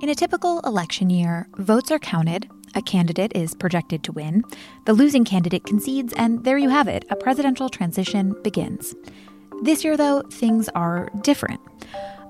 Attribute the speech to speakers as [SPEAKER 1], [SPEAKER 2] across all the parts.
[SPEAKER 1] In a typical election year, votes are counted, a candidate is projected to win, the losing candidate concedes, and there you have it a presidential transition begins. This year, though, things are different.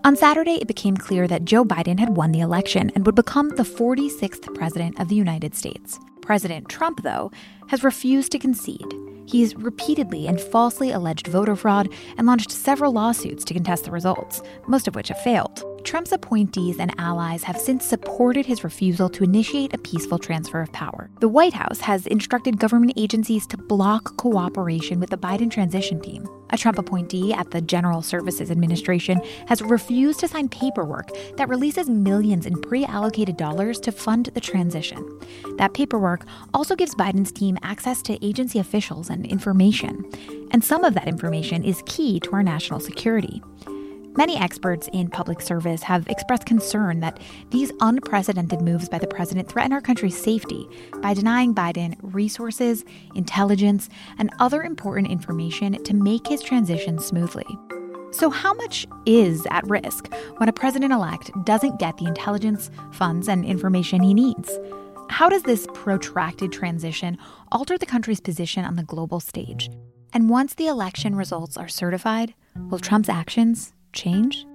[SPEAKER 1] On Saturday, it became clear that Joe Biden had won the election and would become the 46th president of the United States. President Trump, though, has refused to concede. He's repeatedly and falsely alleged voter fraud and launched several lawsuits to contest the results, most of which have failed. Trump's appointees and allies have since supported his refusal to initiate a peaceful transfer of power. The White House has instructed government agencies to block cooperation with the Biden transition team. A Trump appointee at the General Services Administration has refused to sign paperwork that releases millions in pre allocated dollars to fund the transition. That paperwork also gives Biden's team access to agency officials and information. And some of that information is key to our national security. Many experts in public service have expressed concern that these unprecedented moves by the president threaten our country's safety by denying Biden resources, intelligence, and other important information to make his transition smoothly. So, how much is at risk when a president elect doesn't get the intelligence, funds, and information he needs? How does this protracted transition alter the country's position on the global stage? And once the election results are certified, will Trump's actions change?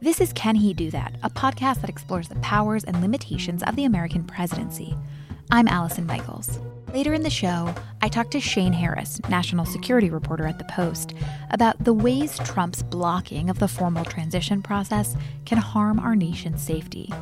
[SPEAKER 1] This is Can He Do That, a podcast that explores the powers and limitations of the American presidency. I'm Allison Michaels. Later in the show, I talked to Shane Harris, national security reporter at The Post, about the ways Trump's blocking of the formal transition process can harm our nation's safety.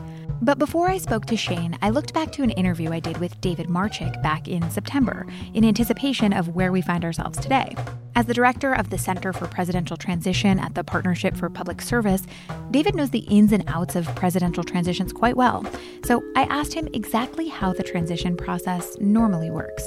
[SPEAKER 1] But before I spoke to Shane, I looked back to an interview I did with David Marchick back in September in anticipation of where we find ourselves today. As the director of the Center for Presidential Transition at the Partnership for Public Service, David knows the ins and outs of presidential transitions quite well. So I asked him exactly how the transition process normally works.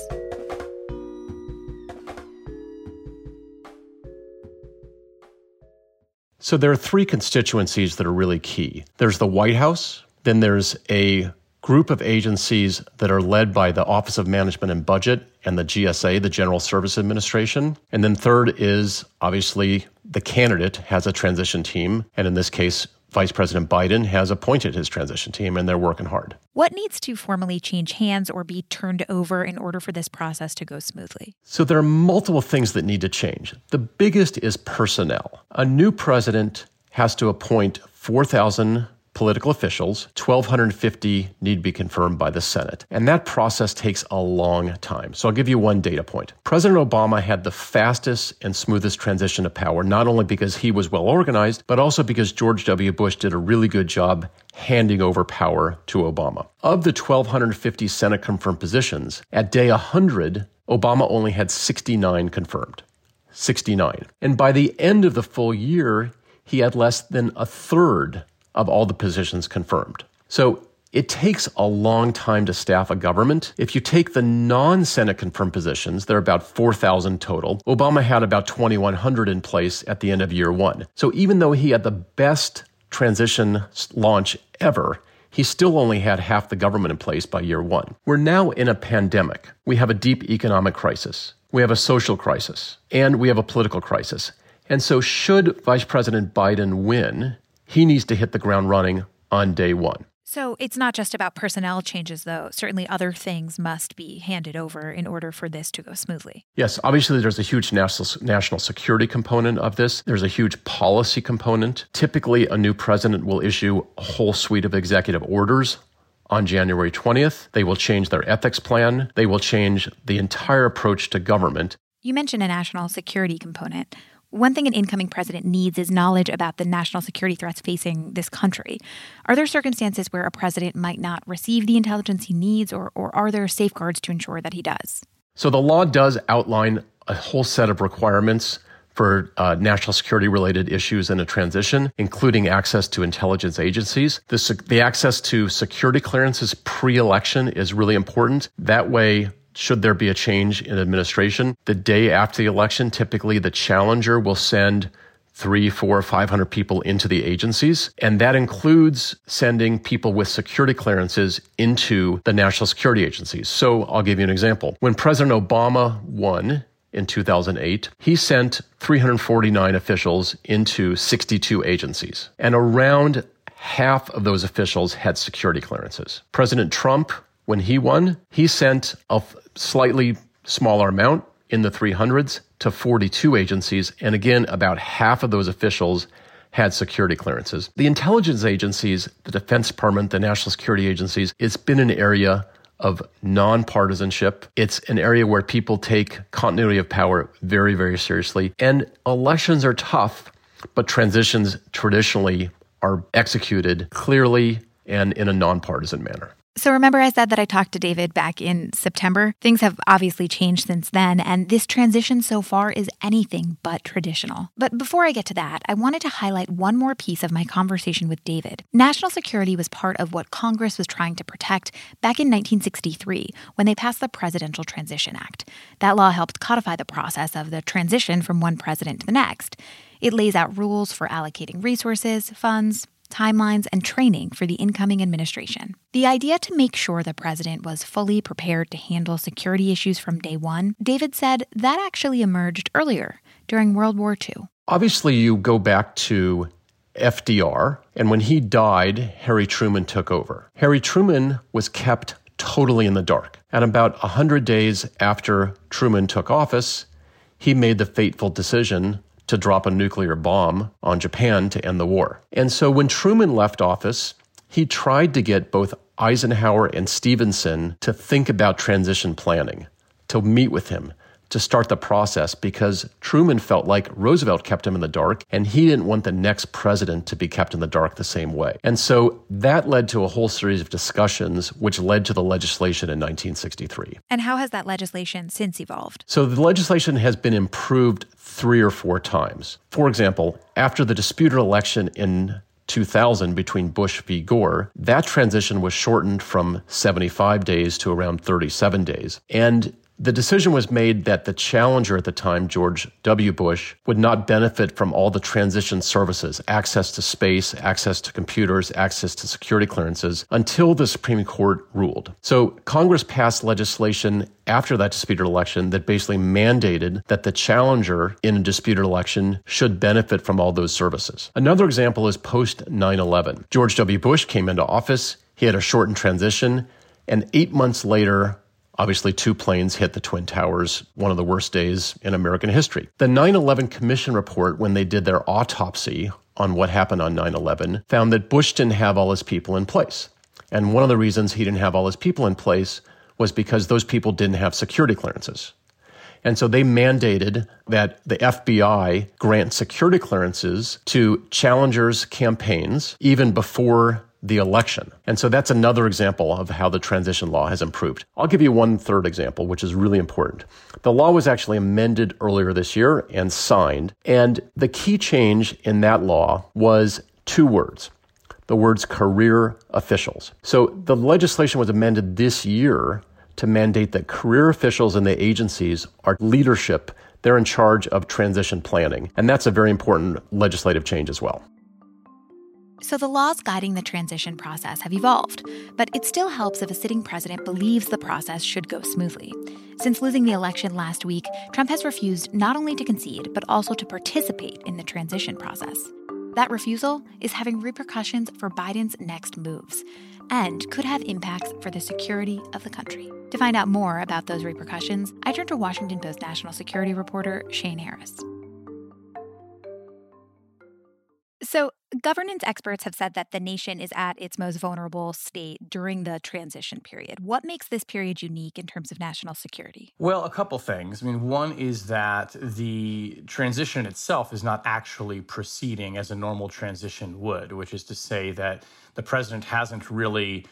[SPEAKER 2] So there are three constituencies that are really key. There's the White House, then there's a group of agencies that are led by the Office of Management and Budget and the GSA, the General Service Administration. And then third is obviously the candidate has a transition team. And in this case, Vice President Biden has appointed his transition team and they're working hard.
[SPEAKER 1] What needs to formally change hands or be turned over in order for this process to go smoothly?
[SPEAKER 2] So there are multiple things that need to change. The biggest is personnel. A new president has to appoint 4,000 political officials. 1,250 need to be confirmed by the Senate. And that process takes a long time. So I'll give you one data point. President Obama had the fastest and smoothest transition of power, not only because he was well organized, but also because George W. Bush did a really good job handing over power to Obama. Of the 1,250 Senate confirmed positions, at day 100, Obama only had 69 confirmed. 69. And by the end of the full year, he had less than a third of all the positions confirmed. So it takes a long time to staff a government. If you take the non Senate confirmed positions, there are about 4,000 total. Obama had about 2,100 in place at the end of year one. So even though he had the best transition launch ever, he still only had half the government in place by year one. We're now in a pandemic. We have a deep economic crisis. We have a social crisis. And we have a political crisis. And so, should Vice President Biden win, he needs to hit the ground running on day one.
[SPEAKER 1] So it's not just about personnel changes, though. Certainly, other things must be handed over in order for this to go smoothly.
[SPEAKER 2] Yes, obviously, there's a huge national, national security component of this. There's a huge policy component. Typically, a new president will issue a whole suite of executive orders on January 20th. They will change their ethics plan, they will change the entire approach to government.
[SPEAKER 1] You mentioned a national security component. One thing an incoming president needs is knowledge about the national security threats facing this country. Are there circumstances where a president might not receive the intelligence he needs, or, or are there safeguards to ensure that he does?
[SPEAKER 2] So the law does outline a whole set of requirements for uh, national security related issues in a transition, including access to intelligence agencies. The, the access to security clearances pre election is really important. That way, should there be a change in administration. The day after the election, typically the challenger will send three, four, five hundred people into the agencies. And that includes sending people with security clearances into the national security agencies. So I'll give you an example. When President Obama won, in 2008, he sent 349 officials into 62 agencies. And around half of those officials had security clearances. President Trump, when he won, he sent a slightly smaller amount in the 300s to 42 agencies. And again, about half of those officials had security clearances. The intelligence agencies, the Defense Department, the national security agencies, it's been an area of nonpartisanship. It's an area where people take continuity of power very, very seriously. And elections are tough, but transitions traditionally are executed clearly and in a nonpartisan manner.
[SPEAKER 1] So, remember, I said that I talked to David back in September? Things have obviously changed since then, and this transition so far is anything but traditional. But before I get to that, I wanted to highlight one more piece of my conversation with David. National security was part of what Congress was trying to protect back in 1963 when they passed the Presidential Transition Act. That law helped codify the process of the transition from one president to the next. It lays out rules for allocating resources, funds, timelines, and training for the incoming administration. The idea to make sure the president was fully prepared to handle security issues from day one, David said that actually emerged earlier, during World War II.
[SPEAKER 2] Obviously, you go back to FDR, and when he died, Harry Truman took over. Harry Truman was kept totally in the dark. And about 100 days after Truman took office, he made the fateful decision to drop a nuclear bomb on Japan to end the war. And so when Truman left office, he tried to get both Eisenhower and Stevenson to think about transition planning, to meet with him, to start the process because Truman felt like Roosevelt kept him in the dark and he didn't want the next president to be kept in the dark the same way. And so that led to a whole series of discussions, which led to the legislation in 1963.
[SPEAKER 1] And how has that legislation since evolved?
[SPEAKER 2] So the legislation has been improved three or four times. For example, after the disputed election in 2000 between Bush v. Gore, that transition was shortened from 75 days to around 37 days. And the decision was made that the challenger at the time, George W. Bush, would not benefit from all the transition services, access to space, access to computers, access to security clearances, until the Supreme Court ruled. So Congress passed legislation after that disputed election that basically mandated that the challenger in a disputed election should benefit from all those services. Another example is post 9 11. George W. Bush came into office, he had a shortened transition, and eight months later, Obviously, two planes hit the Twin Towers, one of the worst days in American history. The 9 11 Commission report, when they did their autopsy on what happened on 9 11, found that Bush didn't have all his people in place. And one of the reasons he didn't have all his people in place was because those people didn't have security clearances. And so they mandated that the FBI grant security clearances to challengers' campaigns even before the election. And so that's another example of how the transition law has improved. I'll give you one third example, which is really important. The law was actually amended earlier this year and signed. And the key change in that law was two words the words career officials. So the legislation was amended this year to mandate that career officials in the agencies are leadership. They're in charge of transition planning. And that's a very important legislative change as well.
[SPEAKER 1] So the laws guiding the transition process have evolved, but it still helps if a sitting president believes the process should go smoothly. Since losing the election last week, Trump has refused not only to concede, but also to participate in the transition process. That refusal is having repercussions for Biden's next moves and could have impacts for the security of the country. To find out more about those repercussions, I turned to Washington Post national security reporter Shane Harris. Governance experts have said that the nation is at its most vulnerable state during the transition period. What makes this period unique in terms of national security?
[SPEAKER 3] Well, a couple things. I mean, one is that the transition itself is not actually proceeding as a normal transition would, which is to say that the president hasn't really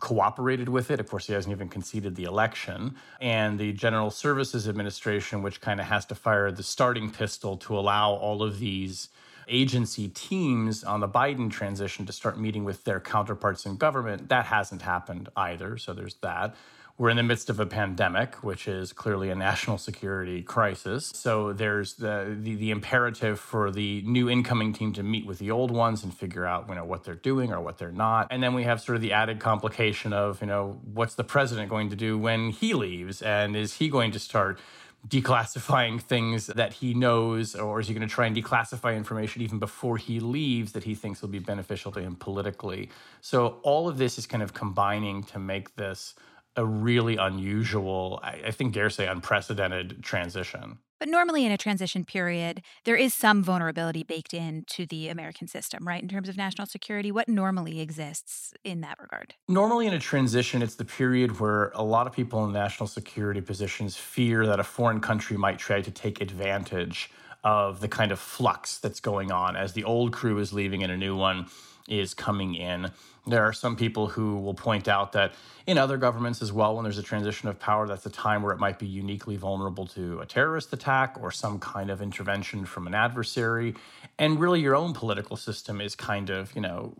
[SPEAKER 3] cooperated with it. Of course, he hasn't even conceded the election. And the General Services Administration, which kind of has to fire the starting pistol to allow all of these agency teams on the Biden transition to start meeting with their counterparts in government. That hasn't happened either. So there's that. We're in the midst of a pandemic, which is clearly a national security crisis. So there's the, the, the imperative for the new incoming team to meet with the old ones and figure out you know what they're doing or what they're not. And then we have sort of the added complication of you know what's the president going to do when he leaves, and is he going to start declassifying things that he knows, or is he going to try and declassify information even before he leaves that he thinks will be beneficial to him politically? So all of this is kind of combining to make this a really unusual, I, I think, dare say, unprecedented transition.
[SPEAKER 1] But normally in a transition period, there is some vulnerability baked into the American system, right? In terms of national security, what normally exists in that regard?
[SPEAKER 3] Normally in a transition, it's the period where a lot of people in national security positions fear that a foreign country might try to take advantage of the kind of flux that's going on as the old crew is leaving and a new one is coming in. There are some people who will point out that in other governments as well, when there's a transition of power, that's a time where it might be uniquely vulnerable to a terrorist attack or some kind of intervention from an adversary. And really, your own political system is kind of, you know,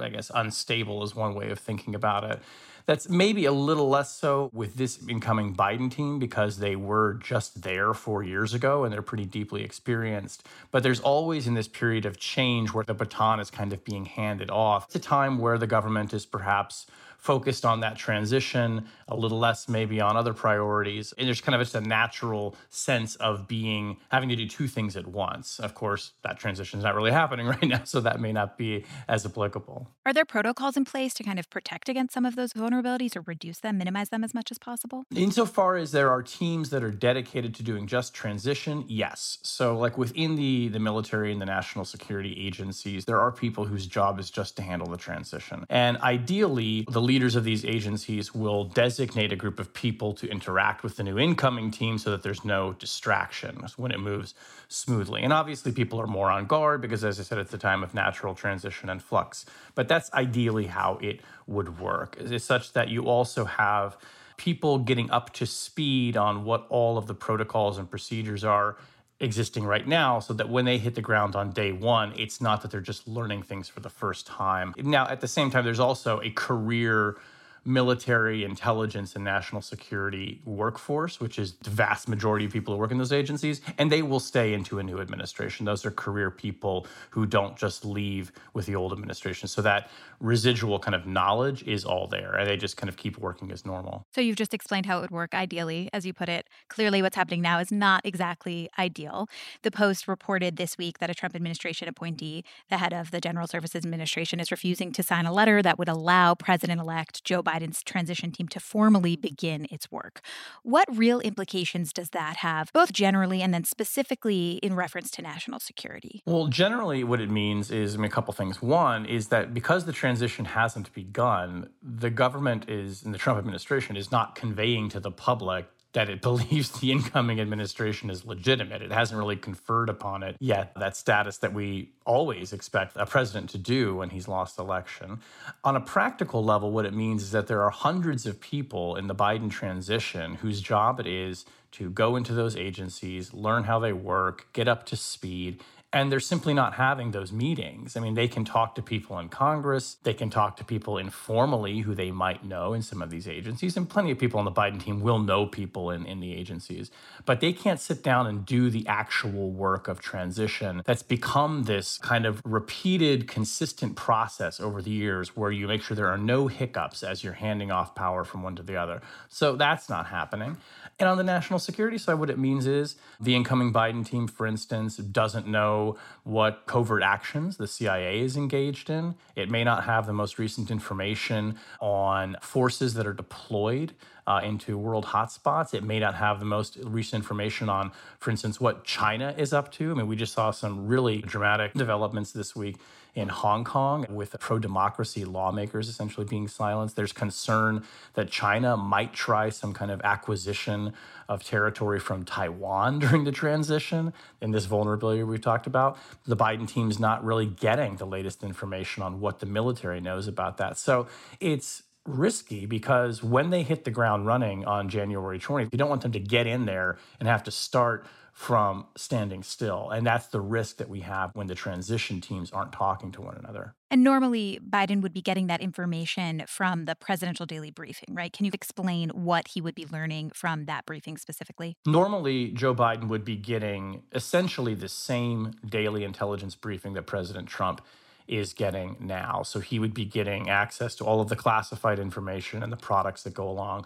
[SPEAKER 3] I guess unstable is one way of thinking about it. That's maybe a little less so with this incoming Biden team because they were just there four years ago and they're pretty deeply experienced. But there's always in this period of change where the baton is kind of being handed off. It's a time where the government is perhaps focused on that transition, a little less maybe on other priorities. And there's kind of just a natural sense of being having to do two things at once. Of course, that transition is not really happening right now, so that may not be as applicable.
[SPEAKER 1] Are there protocols in place to kind of protect against some of those vulnerabilities or reduce them, minimize them as much as possible?
[SPEAKER 3] Insofar as there are teams that are dedicated to doing just transition, yes. So like within the the military and the national security agencies, there are people whose job is just to handle the transition. And ideally, the leaders of these agencies will designate a group of people to interact with the new incoming team so that there's no distraction when it moves smoothly. And obviously, people are more on guard because, as I said, it's a time of natural transition and flux. But that's ideally how it would work. It's such that you also have people getting up to speed on what all of the protocols and procedures are existing right now so that when they hit the ground on day one, it's not that they're just learning things for the first time. Now, at the same time, there's also a career military intelligence and national security workforce, which is the vast majority of people who work in those agencies, and they will stay into a new administration. Those are career people who don't just leave with the old administration. So that residual kind of knowledge is all there, and they just kind of keep working as normal.
[SPEAKER 1] So you've just explained how it would work ideally, as you put it. Clearly, what's happening now is not exactly ideal. The Post reported this week that a Trump administration appointee, the head of the General Services Administration, is refusing to sign a letter that would allow President elect Joe Biden Biden's transition team to formally begin its work. What real implications does that have, both generally and then specifically in reference to national security?
[SPEAKER 3] Well, generally, what it means is I mean, a couple things. One is that because the transition hasn't begun, the government is, and the Trump administration is not conveying to the public that it believes the incoming administration is legitimate. It hasn't really conferred upon it yet that status that we always expect a president to do when he's lost election. On a practical level, what it means is that there are hundreds of people in the Biden transition whose job it is to go into those agencies, learn how they work, get up to speed, and they're simply not having those meetings. I mean, they can talk to people in Congress, they can talk to people informally who they might know in some of these agencies, and plenty of people on the Biden team will know people in, in the agencies, but they can't sit down and do the actual work of transition that's become this kind of repeated, consistent process over the years where you make sure there are no hiccups as you're handing off power from one to the other. So that's not happening. And on the national security side, what it means is the incoming Biden team, for instance, doesn't know what covert actions the CIA is engaged in. It may not have the most recent information on forces that are deployed uh, into world hotspots. It may not have the most recent information on, for instance, what China is up to. I mean, we just saw some really dramatic developments this week in Hong Kong with pro democracy lawmakers essentially being silenced. There's concern that China might try some kind of acquisition of territory from Taiwan during the transition in this vulnerability we've talked about. The Biden team's not really getting the latest information on what the military knows about that. So it's risky because when they hit the ground running on January 20th, you don't want them to get in there and have to start from standing still. And that's the risk that we have when the transition teams aren't talking to one another.
[SPEAKER 1] And normally, Biden would be getting that information from the presidential daily briefing, right? Can you explain what he would be learning from that briefing specifically?
[SPEAKER 3] Normally, Joe Biden would be getting essentially the same daily intelligence briefing that President Trump is getting now. So he would be getting access to all of the classified information and the products that go along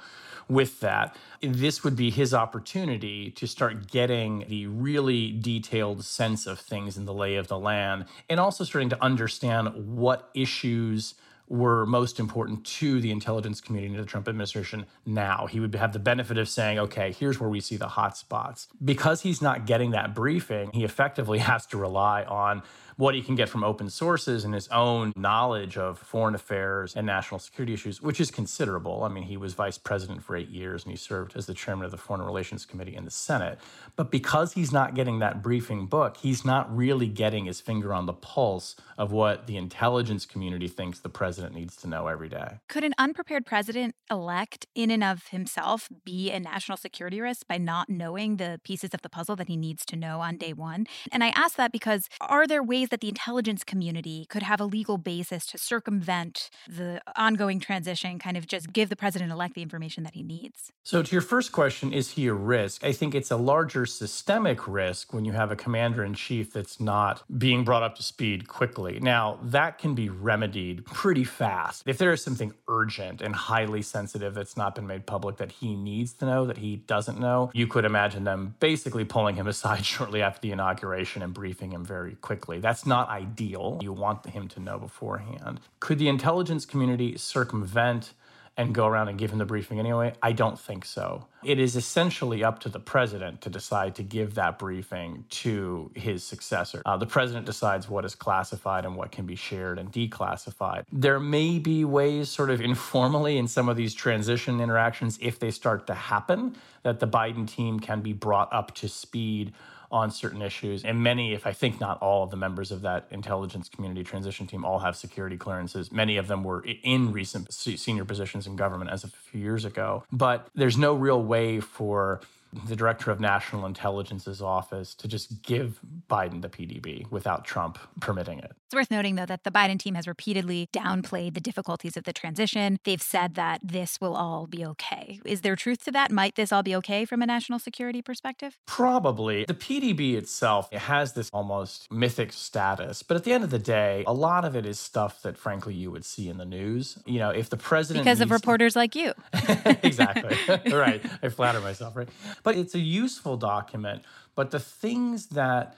[SPEAKER 3] with that. This would be his opportunity to start getting the really detailed sense of things in the lay of the land and also starting to understand what issues were most important to the intelligence community and the Trump administration now. He would have the benefit of saying, okay, here's where we see the hot spots. Because he's not getting that briefing, he effectively has to rely on what he can get from open sources and his own knowledge of foreign affairs and national security issues, which is considerable. I mean, he was vice president for eight years and he served as the chairman of the Foreign Relations Committee in the Senate. But because he's not getting that briefing book, he's not really getting his finger on the pulse of what the intelligence community thinks the president needs to know every day.
[SPEAKER 1] Could an unprepared president elect, in and of himself, be a national security risk by not knowing the pieces of the puzzle that he needs to know on day one? And I ask that because are there ways ways that the intelligence community could have a legal basis to circumvent the ongoing transition, kind of just give the president elect the information that he needs?
[SPEAKER 3] So, to your first question, is he a risk? I think it's a larger systemic risk when you have a commander in chief that's not being brought up to speed quickly. Now, that can be remedied pretty fast. If there is something urgent and highly sensitive that's not been made public that he needs to know, that he doesn't know, you could imagine them basically pulling him aside shortly after the inauguration and briefing him very quickly. That's not ideal. You want him to know beforehand. Could the intelligence community circumvent and go around and give him the briefing anyway? I don't think so. It is essentially up to the president to decide to give that briefing to his successor. Uh, the president decides what is classified and what can be shared and declassified. There may be ways, sort of informally, in some of these transition interactions, if they start to happen, that the Biden team can be brought up to speed on certain issues. And many, if I think not all of the members of that intelligence community transition team all have security clearances. Many of them were in recent senior positions in government as of a few years ago. But there's no real way for the director of national intelligence's office to just give Biden the PDB without Trump permitting it.
[SPEAKER 1] It's worth noting, though, that the Biden team has repeatedly downplayed the difficulties of the transition. They've said that this will all be okay. Is there truth to that? Might this all be okay from a national security perspective?
[SPEAKER 3] Probably. The PDB itself it has this almost mythic status, but at the end of the day, a lot of it is stuff that, frankly, you would see in the news. You know, if the president
[SPEAKER 1] because of reporters to... like you,
[SPEAKER 3] exactly right. I flatter myself, right? But it's a useful document. But the things that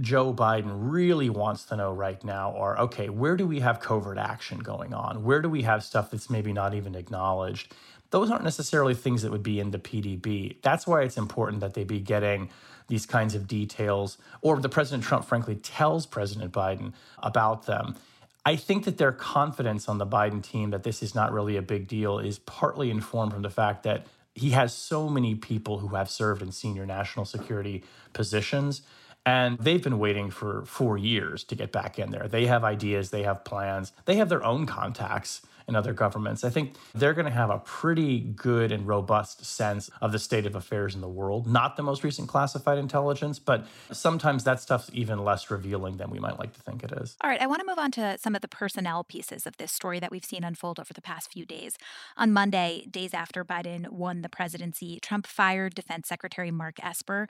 [SPEAKER 3] Joe Biden really wants to know right now are okay, where do we have covert action going on? Where do we have stuff that's maybe not even acknowledged? Those aren't necessarily things that would be in the PDB. That's why it's important that they be getting these kinds of details, or the President Trump, frankly, tells President Biden about them. I think that their confidence on the Biden team that this is not really a big deal is partly informed from the fact that he has so many people who have served in senior national security positions and they've been waiting for four years to get back in there. They have ideas, they have plans, they have their own contacts in other governments. I think they're going to have a pretty good and robust sense of the state of affairs in the world. Not the most recent classified intelligence, but sometimes that stuff's even less revealing than we might like to think it is.
[SPEAKER 1] All right, I want to move on to some of the personnel pieces of this story that we've seen unfold over the past few days. On Monday, days after Biden won the presidency, Trump fired Defense Secretary Mark Esper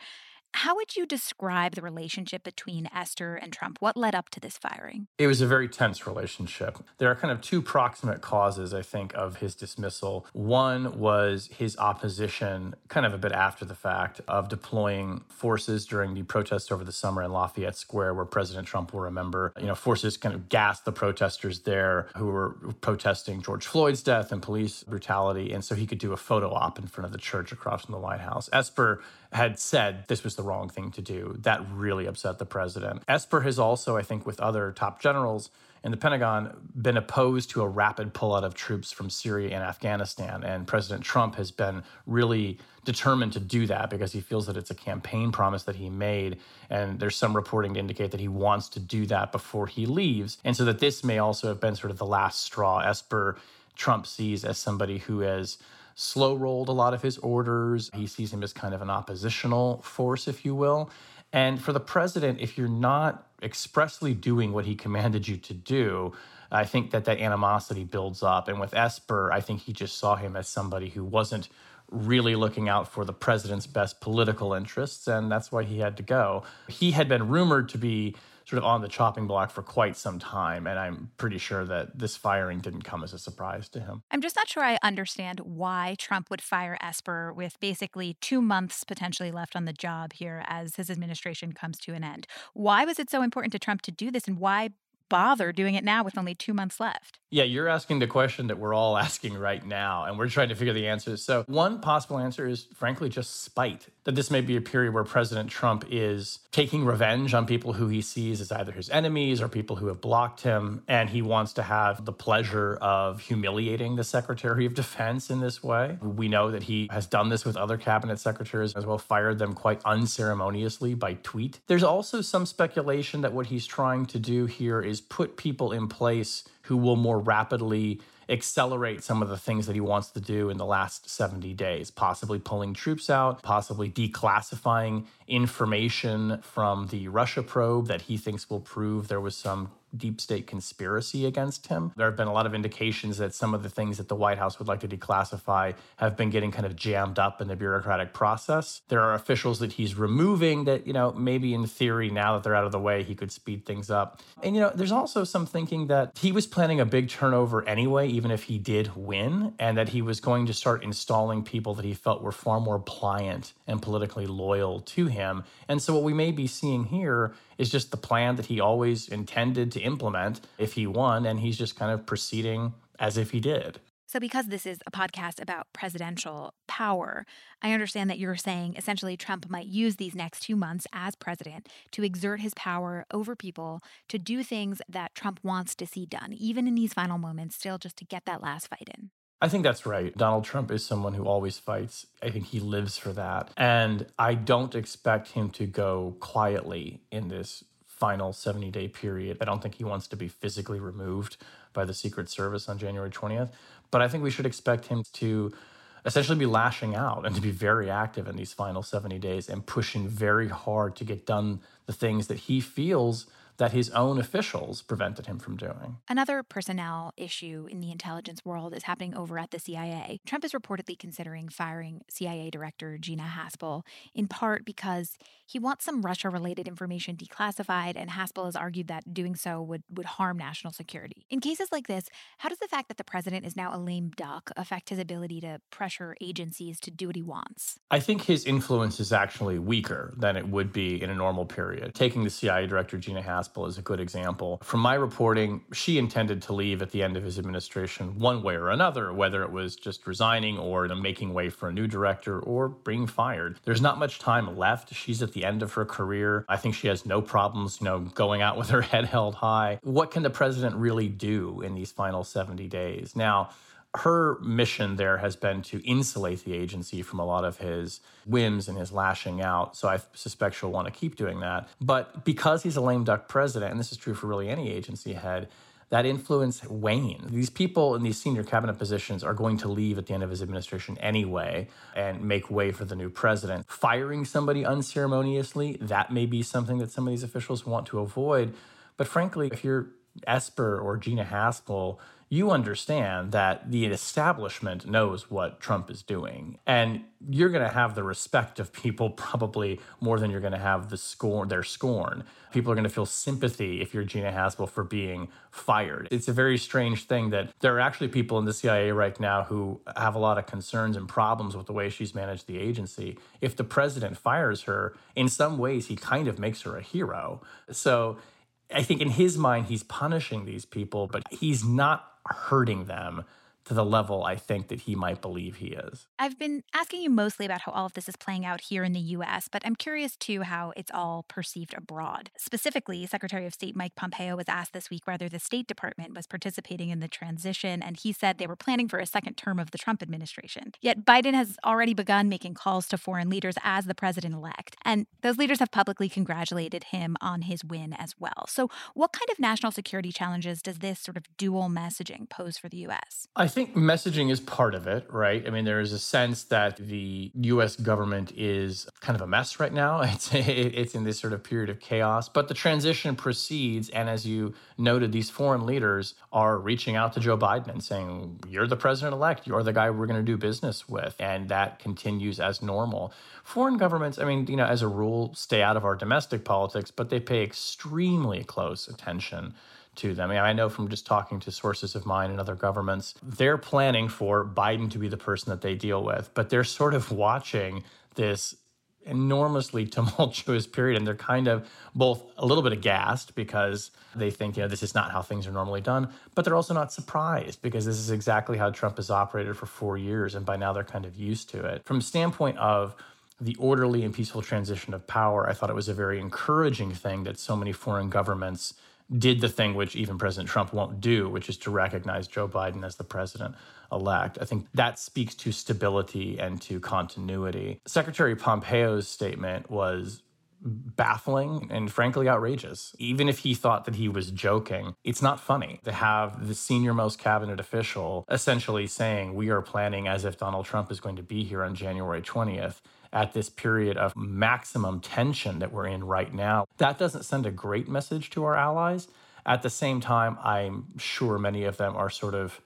[SPEAKER 1] how would you describe the relationship between Esper and Trump? What led up to this firing?
[SPEAKER 3] It was a very tense relationship. There are kind of two proximate causes, I think, of his dismissal. One was his opposition, kind of a bit after the fact, of deploying forces during the protests over the summer in Lafayette Square, where President Trump will remember, you know, forces kind of gassed the protesters there who were protesting George Floyd's death and police brutality. And so he could do a photo op in front of the church across from the White House. Esper had said this was the wrong thing to do. That really upset the president. Esper has also, I think, with other top generals in the Pentagon, been opposed to a rapid pullout of troops from Syria and Afghanistan. And President Trump has been really determined to do that because he feels that it's a campaign promise that he made. And there's some reporting to indicate that he wants to do that before he leaves. And so that this may also have been sort of the last straw. Esper Trump sees as somebody who has slow rolled a lot of his orders. He sees him as kind of an oppositional force, if you will. And for the president, if you're not expressly doing what he commanded you to do, I think that that animosity builds up. And with Esper, I think he just saw him as somebody who wasn't really looking out for the president's best political interests, and that's why he had to go. He had been rumored to be sort of on the chopping block for quite some time. And I'm pretty sure that this firing didn't come as a surprise to him.
[SPEAKER 1] I'm just not sure I understand why Trump would fire Esper with basically two months potentially left on the job here as his administration comes to an end. Why was it so important to Trump to do this, and why bother doing it now with only two months left?
[SPEAKER 3] Yeah, you're asking the question that we're all asking right now, and we're trying to figure the answers. So, one possible answer is frankly just spite that this may be a period where President Trump is taking revenge on people who he sees as either his enemies or people who have blocked him. And he wants to have the pleasure of humiliating the Secretary of Defense in this way. We know that he has done this with other cabinet secretaries as well, fired them quite unceremoniously by tweet. There's also some speculation that what he's trying to do here is put people in place who will more rapidly accelerate some of the things that he wants to do in the last 70 days, possibly pulling troops out, possibly declassifying information from the Russia probe that he thinks will prove there was some deep state conspiracy against him. There have been a lot of indications that some of the things that the White House would like to declassify have been getting kind of jammed up in the bureaucratic process. There are officials that he's removing that, you know, maybe in theory, now that they're out of the way, he could speed things up. And, you know, there's also some thinking that he was planning a big turnover anyway, even if he did win, and that he was going to start installing people that he felt were far more pliant and politically loyal to him. And so what we may be seeing here is just the plan that he always intended to implement if he won, and he's just kind of proceeding as if he did.
[SPEAKER 1] So, because this is a podcast about presidential power, I understand that you're saying essentially Trump might use these next two months as president to exert his power over people to do things that Trump wants to see done, even in these final moments, still just to get that last fight in.
[SPEAKER 3] I think that's right. Donald Trump is someone who always fights. I think he lives for that. And I don't expect him to go quietly in this final 70 day period. I don't think he wants to be physically removed by the Secret Service on January 20th. But I think we should expect him to essentially be lashing out and to be very active in these final 70 days and pushing very hard to get done the things that he feels that his own officials prevented him from doing.
[SPEAKER 1] Another personnel issue in the intelligence world is happening over at the CIA. Trump is reportedly considering firing CIA Director Gina Haspel, in part because he wants some Russia related information declassified, and Haspel has argued that doing so would, would harm national security. In cases like this, how does the fact that the president is now a lame duck affect his ability to pressure agencies to do what he wants?
[SPEAKER 3] I think his influence is actually weaker than it would be in a normal period. Taking the CIA Director Gina Haspel Is a good example. From my reporting, she intended to leave at the end of his administration one way or another, whether it was just resigning or making way for a new director or being fired. There's not much time left. She's at the end of her career. I think she has no problems, you know, going out with her head held high. What can the president really do in these final 70 days? Now, her mission there has been to insulate the agency from a lot of his whims and his lashing out. So I suspect she'll want to keep doing that. But because he's a lame duck president, and this is true for really any agency head, that influence wanes. These people in these senior cabinet positions are going to leave at the end of his administration anyway and make way for the new president. Firing somebody unceremoniously, that may be something that some of these officials want to avoid. But frankly, if you're Esper or Gina Haspel, you understand that the establishment knows what Trump is doing. And you're going to have the respect of people probably more than you're going to have the scorn, their scorn. People are going to feel sympathy if you're Gina Haspel for being fired. It's a very strange thing that there are actually people in the CIA right now who have a lot of concerns and problems with the way she's managed the agency. If the president fires her, in some ways, he kind of makes her a hero. So I think in his mind, he's punishing these people, but he's not hurting them to the level I think that he might believe he is.
[SPEAKER 1] I've been asking you mostly about how all of this is playing out here in the US, but I'm curious too how it's all perceived abroad. Specifically, Secretary of State Mike Pompeo was asked this week whether the State Department was participating in the transition, and he said they were planning for a second term of the Trump administration. Yet Biden has already begun making calls to foreign leaders as the president elect, and those leaders have publicly congratulated him on his win as well. So, what kind of national security challenges does this sort of dual messaging pose for the US?
[SPEAKER 3] I think messaging is part of it, right? I mean, there is a sense that the U.S. government is kind of a mess right now. It's it's in this sort of period of chaos, but the transition proceeds, and as you noted, these foreign leaders are reaching out to Joe Biden and saying, "You're the president-elect. You're the guy we're going to do business with," and that continues as normal. Foreign governments, I mean, you know, as a rule, stay out of our domestic politics, but they pay extremely close attention to them. I, mean, I know from just talking to sources of mine and other governments, they're planning for Biden to be the person that they deal with, but they're sort of watching this enormously tumultuous period and they're kind of both a little bit aghast because they think you know this is not how things are normally done but they're also not surprised because this is exactly how Trump has operated for 4 years and by now they're kind of used to it from standpoint of the orderly and peaceful transition of power i thought it was a very encouraging thing that so many foreign governments did the thing which even President Trump won't do, which is to recognize Joe Biden as the president elect. I think that speaks to stability and to continuity. Secretary Pompeo's statement was baffling and frankly outrageous. Even if he thought that he was joking, it's not funny to have the senior most cabinet official essentially saying, We are planning as if Donald Trump is going to be here on January 20th at this period of maximum tension that we're in right now. That doesn't send a great message to our allies. At the same time, I'm sure many of them are sort of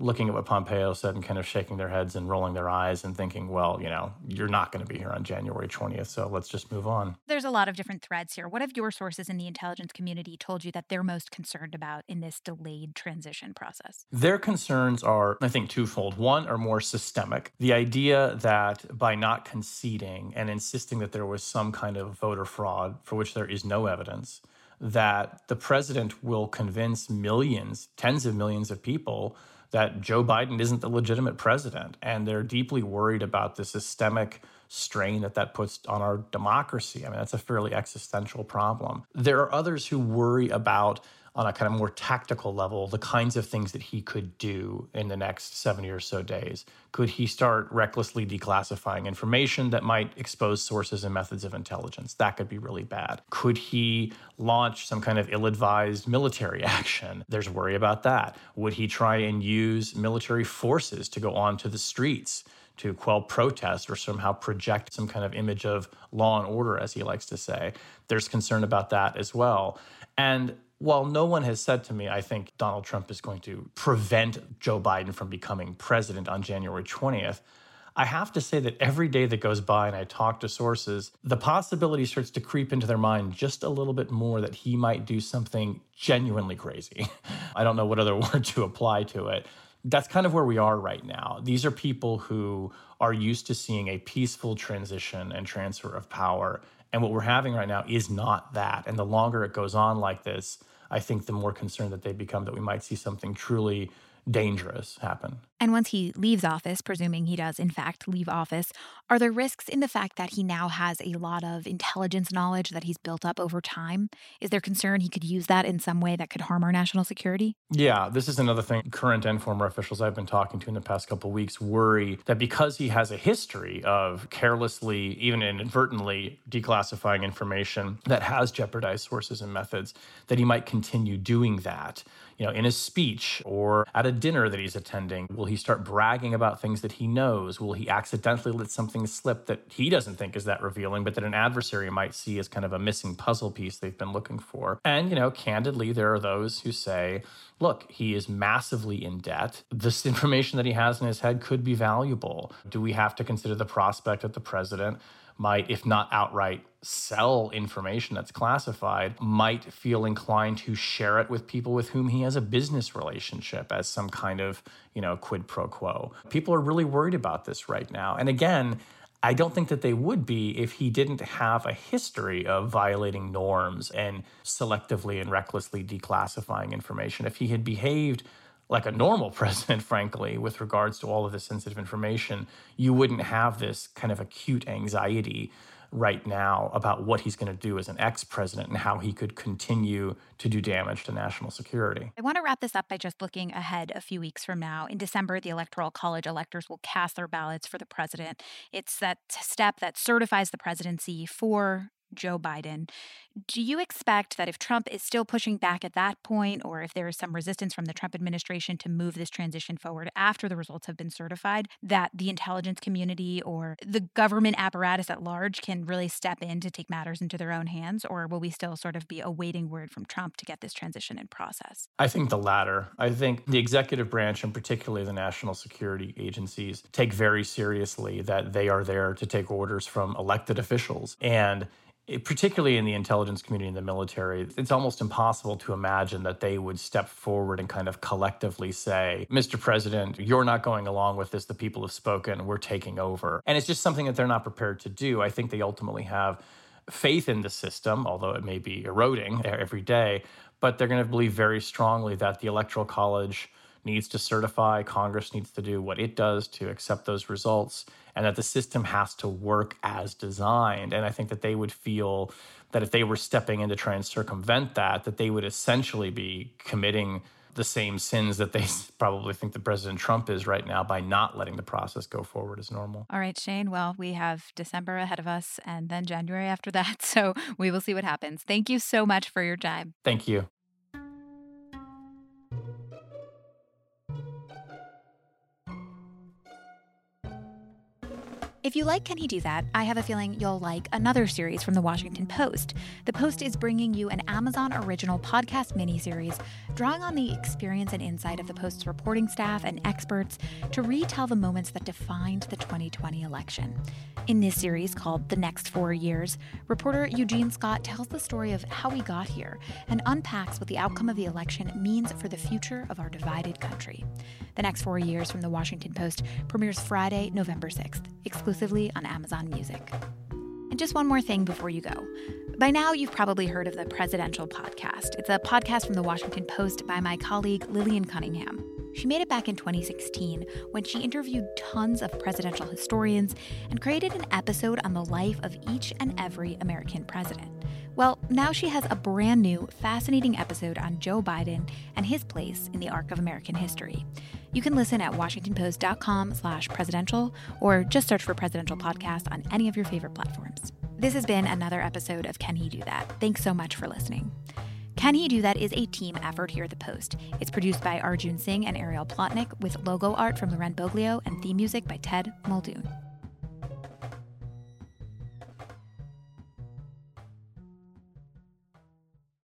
[SPEAKER 3] looking at what Pompeo said and kind of shaking their heads and rolling their eyes and thinking, well, you know, you're not going to be here on January 20th, so let's just move on.
[SPEAKER 1] There's a lot of different threads here. What have your sources in the intelligence community told you that they're most concerned about in this delayed transition process?
[SPEAKER 3] Their concerns are, I think, twofold. One are more systemic. The idea that by not conceding and insisting that there was some kind of voter fraud for which there is no evidence, that the president will convince millions, tens of millions of people that Joe Biden isn't the legitimate president. And they're deeply worried about the systemic strain that that puts on our democracy. I mean, that's a fairly existential problem. There are others who worry about on a kind of more tactical level the kinds of things that he could do in the next 70 or so days. Could he start recklessly declassifying information that might expose sources and methods of intelligence? That could be really bad. Could he launch some kind of ill advised military action? There's worry about that. Would he try and use military forces to go onto the streets? to quell protest or somehow project some kind of image of law and order, as he likes to say. There's concern about that as well. And while no one has said to me, I think Donald Trump is going to prevent Joe Biden from becoming president on January 20th, I have to say that every day that goes by and I talk to sources, the possibility starts to creep into their mind just a little bit more that he might do something genuinely crazy. I don't know what other word to apply to it. That's kind of where we are right now. These are people who are used to seeing a peaceful transition and transfer of power. And what we're having right now is not that. And the longer it goes on like this, I think the more concerned that they become that we might see something truly dangerous happen.
[SPEAKER 1] And once he leaves office, presuming he does in fact leave office, are there risks in the fact that he now has a lot of intelligence knowledge that he's built up over time? Is there concern he could use that in some way that could harm our national security?
[SPEAKER 3] Yeah, this is another thing current and former officials I've been talking to in the past couple weeks worry that because he has a history of carelessly, even inadvertently declassifying information that has jeopardized sources and methods, that he might continue doing that you know, in a speech or at a dinner that he's attending? Will he start bragging about things that he knows? Will he accidentally let something slip that he doesn't think is that revealing, but that an adversary might see as kind of a missing puzzle piece they've been looking for? And, you know, candidly, there are those who say, look, he is massively in debt. This information that he has in his head could be valuable. Do we have to consider the prospect that the president might, if not outright sell information that's classified, might feel inclined to share it with people with whom he has a business relationship as some kind of, you know, quid pro quo. People are really worried about this right now. And again, I don't think that they would be if he didn't have a history of violating norms and selectively and recklessly declassifying information. If he had behaved like a normal president, frankly, with regards to all of this sensitive information, you wouldn't have this kind of acute anxiety right now about what he's going to do as an ex president and how he could continue to do damage to national security.
[SPEAKER 1] I want to wrap this up by just looking ahead a few weeks from now. In December, the Electoral College electors will cast their ballots for the president. It's that step that certifies the presidency for Joe Biden. Do you expect that if Trump is still pushing back at that point, or if there is some resistance from the Trump administration to move this transition forward after the results have been certified, that the intelligence community or the government apparatus at large can really step in to take matters into their own hands? Or will we still sort of be awaiting word from Trump to get this transition in process?
[SPEAKER 3] I think the latter. I think the executive branch, and particularly the national security agencies, take very seriously that they are there to take orders from elected officials. And particularly in the intelligence community and the military, it's almost impossible to imagine that they would step forward and kind of collectively say, Mr. President, you're not going along with this. The people have spoken. We're taking over. And it's just something that they're not prepared to do. I think they ultimately have faith in the system, although it may be eroding every day, but they're going to believe very strongly that the Electoral College needs to certify, Congress needs to do what it does to accept those results, and that the system has to work as designed. And I think that they would feel that if they were stepping in to try and circumvent that, that they would essentially be committing the same sins that they probably think that President Trump is right now by not letting the process go forward as normal.
[SPEAKER 1] All right, Shane. Well, we have December ahead of us and then January after that. So we will see what happens. Thank you so much for your time.
[SPEAKER 3] Thank you.
[SPEAKER 1] If you like Can He Do That, I have a feeling you'll like another series from the Washington Post. The Post is bringing you an Amazon original podcast miniseries, drawing on the experience and insight of the Post's reporting staff and experts to retell the moments that defined the 2020 election. In this series called The Next Four Years, reporter Eugene Scott tells the story of how we got here and unpacks what the outcome of the election means for the future of our divided country. The Next Four Years from the Washington Post premieres Friday, November 6th, exclusively on Amazon Music. And just one more thing before you go. By now, you've probably heard of the Presidential Podcast. It's a podcast from the Washington Post by my colleague Lillian Cunningham. She made it back in 2016 when she interviewed tons of presidential historians and created an episode on the life of each and every American president. Well, now she has a brand new, fascinating episode on Joe Biden and his place in the arc of American history. You can listen at washingtonpost.com slash presidential or just search for presidential podcast on any of your favorite platforms. This has been another episode of Can He Do That? Thanks so much for listening. Can He Do That is a team effort here at The Post. It's produced by Arjun Singh and Ariel Plotnick with logo art from Loren Boglio and theme music by Ted Muldoon.